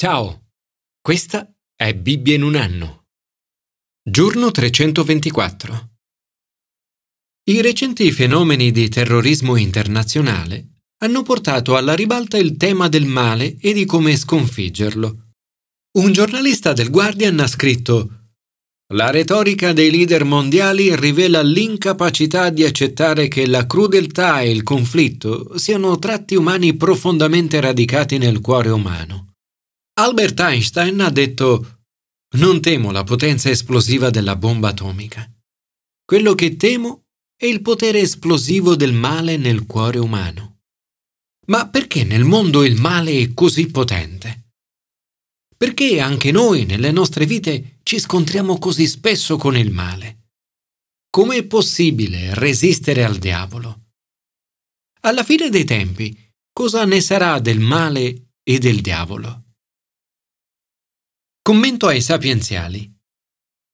Ciao, questa è Bibbia in un anno. Giorno 324. I recenti fenomeni di terrorismo internazionale hanno portato alla ribalta il tema del male e di come sconfiggerlo. Un giornalista del Guardian ha scritto La retorica dei leader mondiali rivela l'incapacità di accettare che la crudeltà e il conflitto siano tratti umani profondamente radicati nel cuore umano. Albert Einstein ha detto Non temo la potenza esplosiva della bomba atomica. Quello che temo è il potere esplosivo del male nel cuore umano. Ma perché nel mondo il male è così potente? Perché anche noi nelle nostre vite ci scontriamo così spesso con il male? Com'è possibile resistere al diavolo? Alla fine dei tempi, cosa ne sarà del male e del diavolo? Commento ai sapienziali.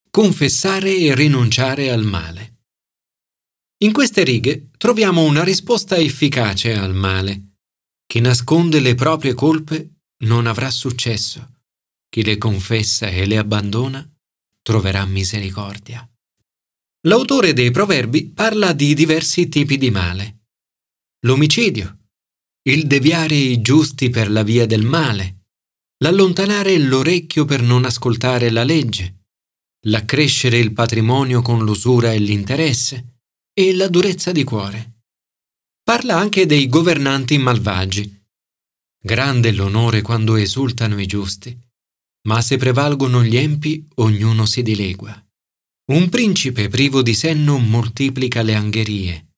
Confessare e rinunciare al male. In queste righe troviamo una risposta efficace al male. Chi nasconde le proprie colpe non avrà successo. Chi le confessa e le abbandona troverà misericordia. L'autore dei proverbi parla di diversi tipi di male. L'omicidio, il deviare i giusti per la via del male, l'allontanare l'orecchio per non ascoltare la legge, l'accrescere il patrimonio con l'usura e l'interesse e la durezza di cuore. Parla anche dei governanti malvagi. Grande l'onore quando esultano i giusti, ma se prevalgono gli empi ognuno si dilegua. Un principe privo di senno moltiplica le angherie.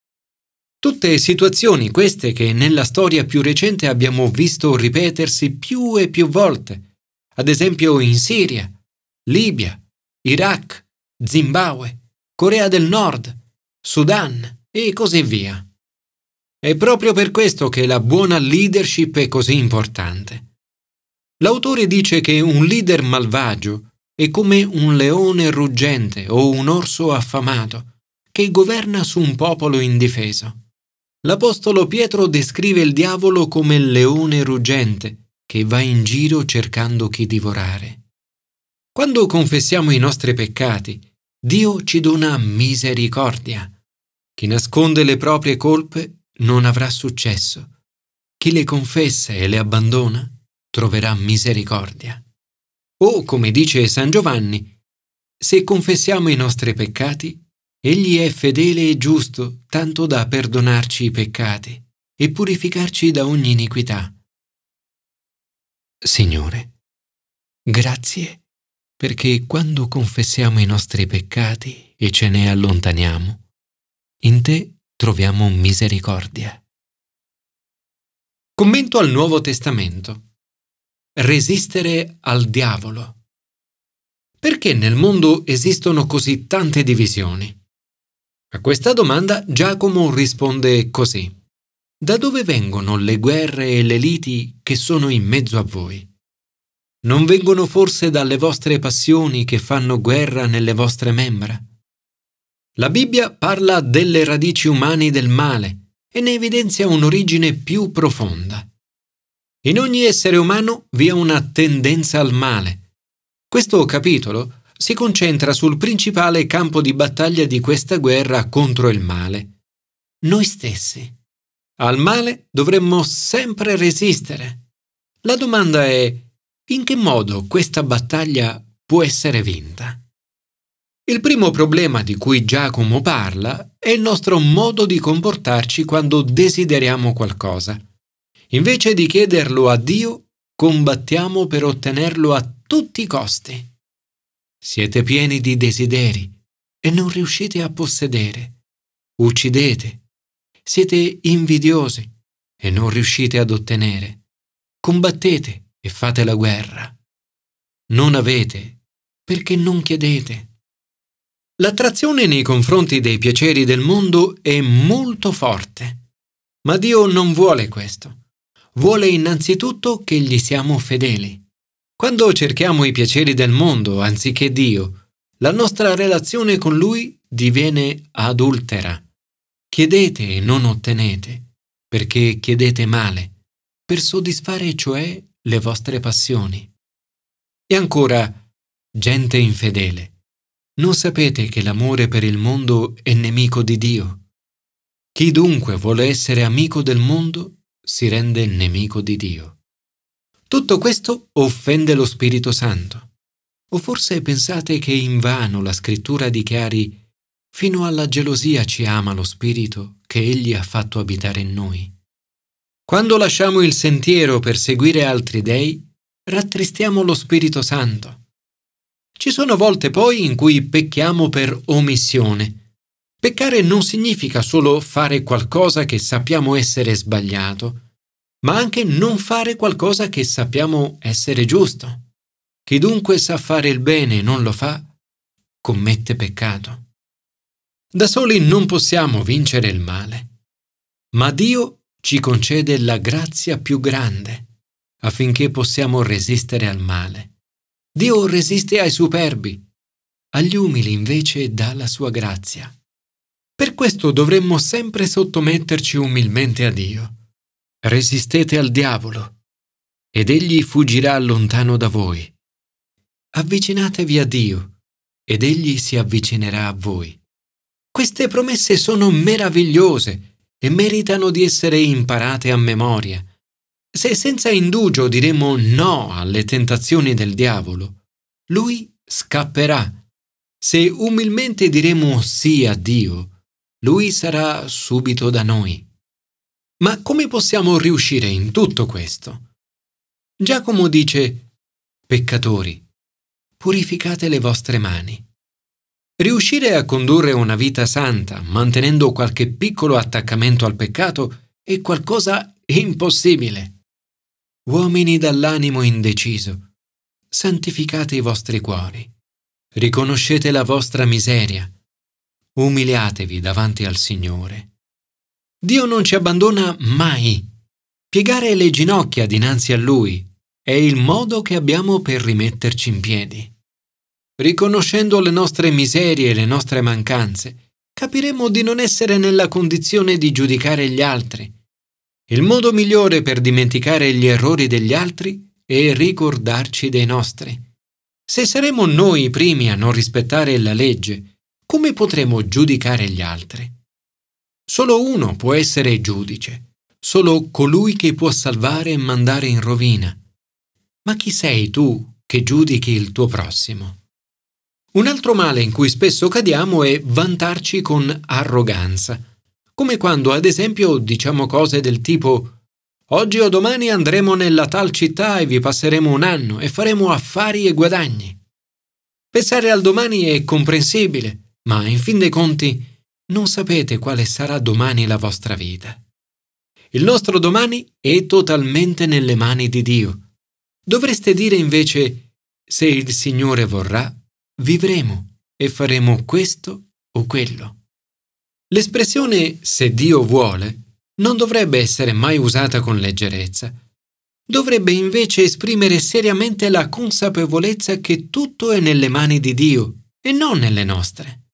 Tutte situazioni queste che nella storia più recente abbiamo visto ripetersi più e più volte, ad esempio in Siria, Libia, Iraq, Zimbabwe, Corea del Nord, Sudan e così via. È proprio per questo che la buona leadership è così importante. L'autore dice che un leader malvagio è come un leone ruggente o un orso affamato che governa su un popolo indifeso. L'Apostolo Pietro descrive il diavolo come il leone ruggente che va in giro cercando chi divorare. Quando confessiamo i nostri peccati, Dio ci dona misericordia. Chi nasconde le proprie colpe non avrà successo. Chi le confessa e le abbandona troverà misericordia. O, come dice San Giovanni, se confessiamo i nostri peccati, Egli è fedele e giusto tanto da perdonarci i peccati e purificarci da ogni iniquità. Signore, grazie perché quando confessiamo i nostri peccati e ce ne allontaniamo, in te troviamo misericordia. Commento al Nuovo Testamento. Resistere al diavolo. Perché nel mondo esistono così tante divisioni? A questa domanda Giacomo risponde così. Da dove vengono le guerre e le liti che sono in mezzo a voi? Non vengono forse dalle vostre passioni che fanno guerra nelle vostre membra? La Bibbia parla delle radici umane del male e ne evidenzia un'origine più profonda. In ogni essere umano vi è una tendenza al male. Questo capitolo si concentra sul principale campo di battaglia di questa guerra contro il male, noi stessi. Al male dovremmo sempre resistere. La domanda è in che modo questa battaglia può essere vinta? Il primo problema di cui Giacomo parla è il nostro modo di comportarci quando desideriamo qualcosa. Invece di chiederlo a Dio, combattiamo per ottenerlo a tutti i costi. Siete pieni di desideri e non riuscite a possedere. Uccidete. Siete invidiosi e non riuscite ad ottenere. Combattete e fate la guerra. Non avete perché non chiedete. L'attrazione nei confronti dei piaceri del mondo è molto forte, ma Dio non vuole questo. Vuole innanzitutto che gli siamo fedeli. Quando cerchiamo i piaceri del mondo anziché Dio, la nostra relazione con Lui diviene adultera. Chiedete e non ottenete, perché chiedete male, per soddisfare cioè le vostre passioni. E ancora, gente infedele, non sapete che l'amore per il mondo è nemico di Dio? Chi dunque vuole essere amico del mondo si rende nemico di Dio. Tutto questo offende lo Spirito Santo. O forse pensate che invano la scrittura dichiari fino alla gelosia ci ama lo Spirito che Egli ha fatto abitare in noi. Quando lasciamo il sentiero per seguire altri dei, rattristiamo lo Spirito Santo. Ci sono volte poi in cui pecchiamo per omissione. Peccare non significa solo fare qualcosa che sappiamo essere sbagliato, ma anche non fare qualcosa che sappiamo essere giusto. Chi dunque sa fare il bene e non lo fa, commette peccato. Da soli non possiamo vincere il male, ma Dio ci concede la grazia più grande affinché possiamo resistere al male. Dio resiste ai superbi, agli umili invece dà la sua grazia. Per questo dovremmo sempre sottometterci umilmente a Dio. Resistete al diavolo, ed egli fuggirà lontano da voi. Avvicinatevi a Dio, ed egli si avvicinerà a voi. Queste promesse sono meravigliose e meritano di essere imparate a memoria se senza indugio diremo no alle tentazioni del diavolo, lui scapperà. Se umilmente diremo sì a Dio, lui sarà subito da noi. Ma come possiamo riuscire in tutto questo? Giacomo dice, peccatori, purificate le vostre mani. Riuscire a condurre una vita santa, mantenendo qualche piccolo attaccamento al peccato, è qualcosa impossibile. Uomini dall'animo indeciso, santificate i vostri cuori, riconoscete la vostra miseria, umiliatevi davanti al Signore. Dio non ci abbandona mai. Piegare le ginocchia dinanzi a Lui è il modo che abbiamo per rimetterci in piedi. Riconoscendo le nostre miserie e le nostre mancanze, capiremo di non essere nella condizione di giudicare gli altri il modo migliore per dimenticare gli errori degli altri è ricordarci dei nostri. Se saremo noi i primi a non rispettare la legge, come potremo giudicare gli altri? Solo uno può essere giudice, solo colui che può salvare e mandare in rovina. Ma chi sei tu che giudichi il tuo prossimo? Un altro male in cui spesso cadiamo è vantarci con arroganza come quando ad esempio diciamo cose del tipo Oggi o domani andremo nella tal città e vi passeremo un anno e faremo affari e guadagni. Pensare al domani è comprensibile, ma in fin dei conti non sapete quale sarà domani la vostra vita. Il nostro domani è totalmente nelle mani di Dio. Dovreste dire invece, se il Signore vorrà, vivremo e faremo questo o quello. L'espressione se Dio vuole non dovrebbe essere mai usata con leggerezza. Dovrebbe invece esprimere seriamente la consapevolezza che tutto è nelle mani di Dio e non nelle nostre.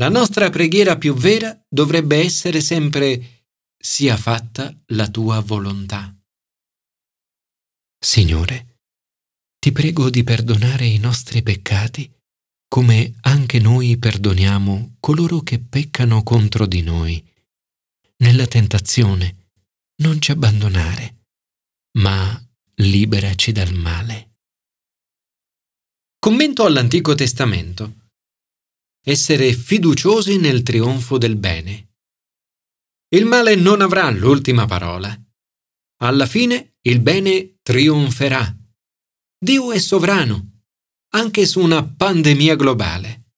La nostra preghiera più vera dovrebbe essere sempre sia fatta la tua volontà. Signore, ti prego di perdonare i nostri peccati come anche noi perdoniamo coloro che peccano contro di noi. Nella tentazione non ci abbandonare, ma liberaci dal male. Commento all'Antico Testamento. Essere fiduciosi nel trionfo del bene. Il male non avrà l'ultima parola. Alla fine il bene trionferà. Dio è sovrano anche su una pandemia globale.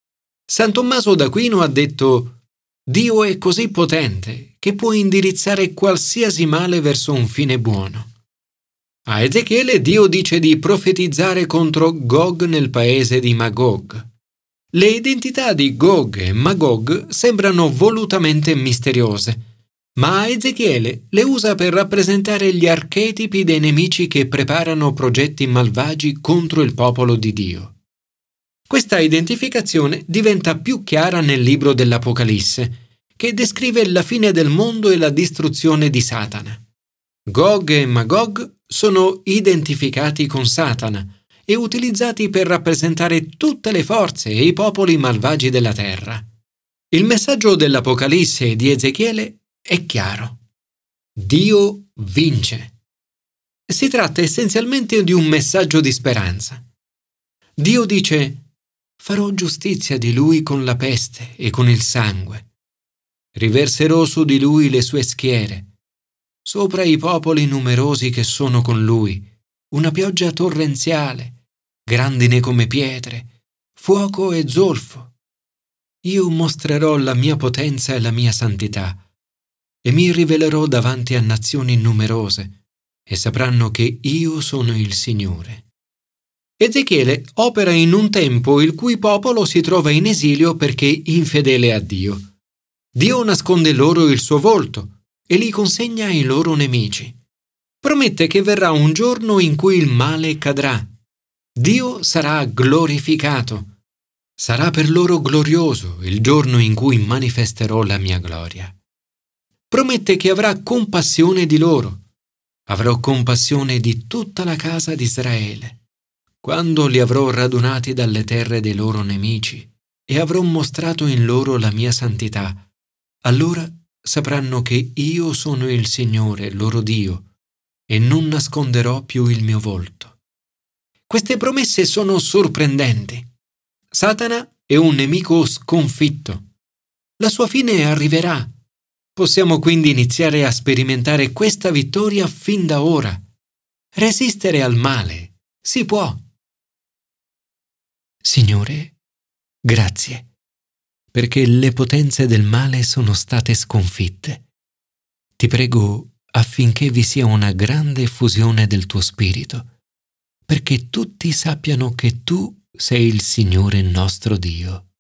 San Tommaso d'Aquino ha detto Dio è così potente che può indirizzare qualsiasi male verso un fine buono. A Ezechiele Dio dice di profetizzare contro Gog nel paese di Magog. Le identità di Gog e Magog sembrano volutamente misteriose, ma Ezechiele le usa per rappresentare gli archetipi dei nemici che preparano progetti malvagi contro il popolo di Dio. Questa identificazione diventa più chiara nel libro dell'Apocalisse, che descrive la fine del mondo e la distruzione di Satana. Gog e Magog sono identificati con Satana e utilizzati per rappresentare tutte le forze e i popoli malvagi della terra. Il messaggio dell'Apocalisse e di Ezechiele è chiaro. Dio vince. Si tratta essenzialmente di un messaggio di speranza. Dio dice, farò giustizia di lui con la peste e con il sangue. Riverserò su di lui le sue schiere, sopra i popoli numerosi che sono con lui, una pioggia torrenziale, grandine come pietre, fuoco e zolfo. Io mostrerò la mia potenza e la mia santità, e mi rivelerò davanti a nazioni numerose, e sapranno che io sono il Signore. Ezechiele opera in un tempo il cui popolo si trova in esilio perché infedele a Dio. Dio nasconde loro il suo volto e li consegna ai loro nemici. Promette che verrà un giorno in cui il male cadrà. Dio sarà glorificato. Sarà per loro glorioso il giorno in cui manifesterò la mia gloria. Promette che avrà compassione di loro. Avrò compassione di tutta la casa di Israele quando li avrò radunati dalle terre dei loro nemici e avrò mostrato in loro la mia santità, allora sapranno che io sono il Signore, loro Dio, e non nasconderò più il mio volto. Queste promesse sono sorprendenti. Satana è un nemico sconfitto. La sua fine arriverà. Possiamo quindi iniziare a sperimentare questa vittoria fin da ora. Resistere al male si può. Signore, grazie, perché le potenze del male sono state sconfitte. Ti prego affinché vi sia una grande effusione del tuo Spirito, perché tutti sappiano che tu sei il Signore nostro Dio.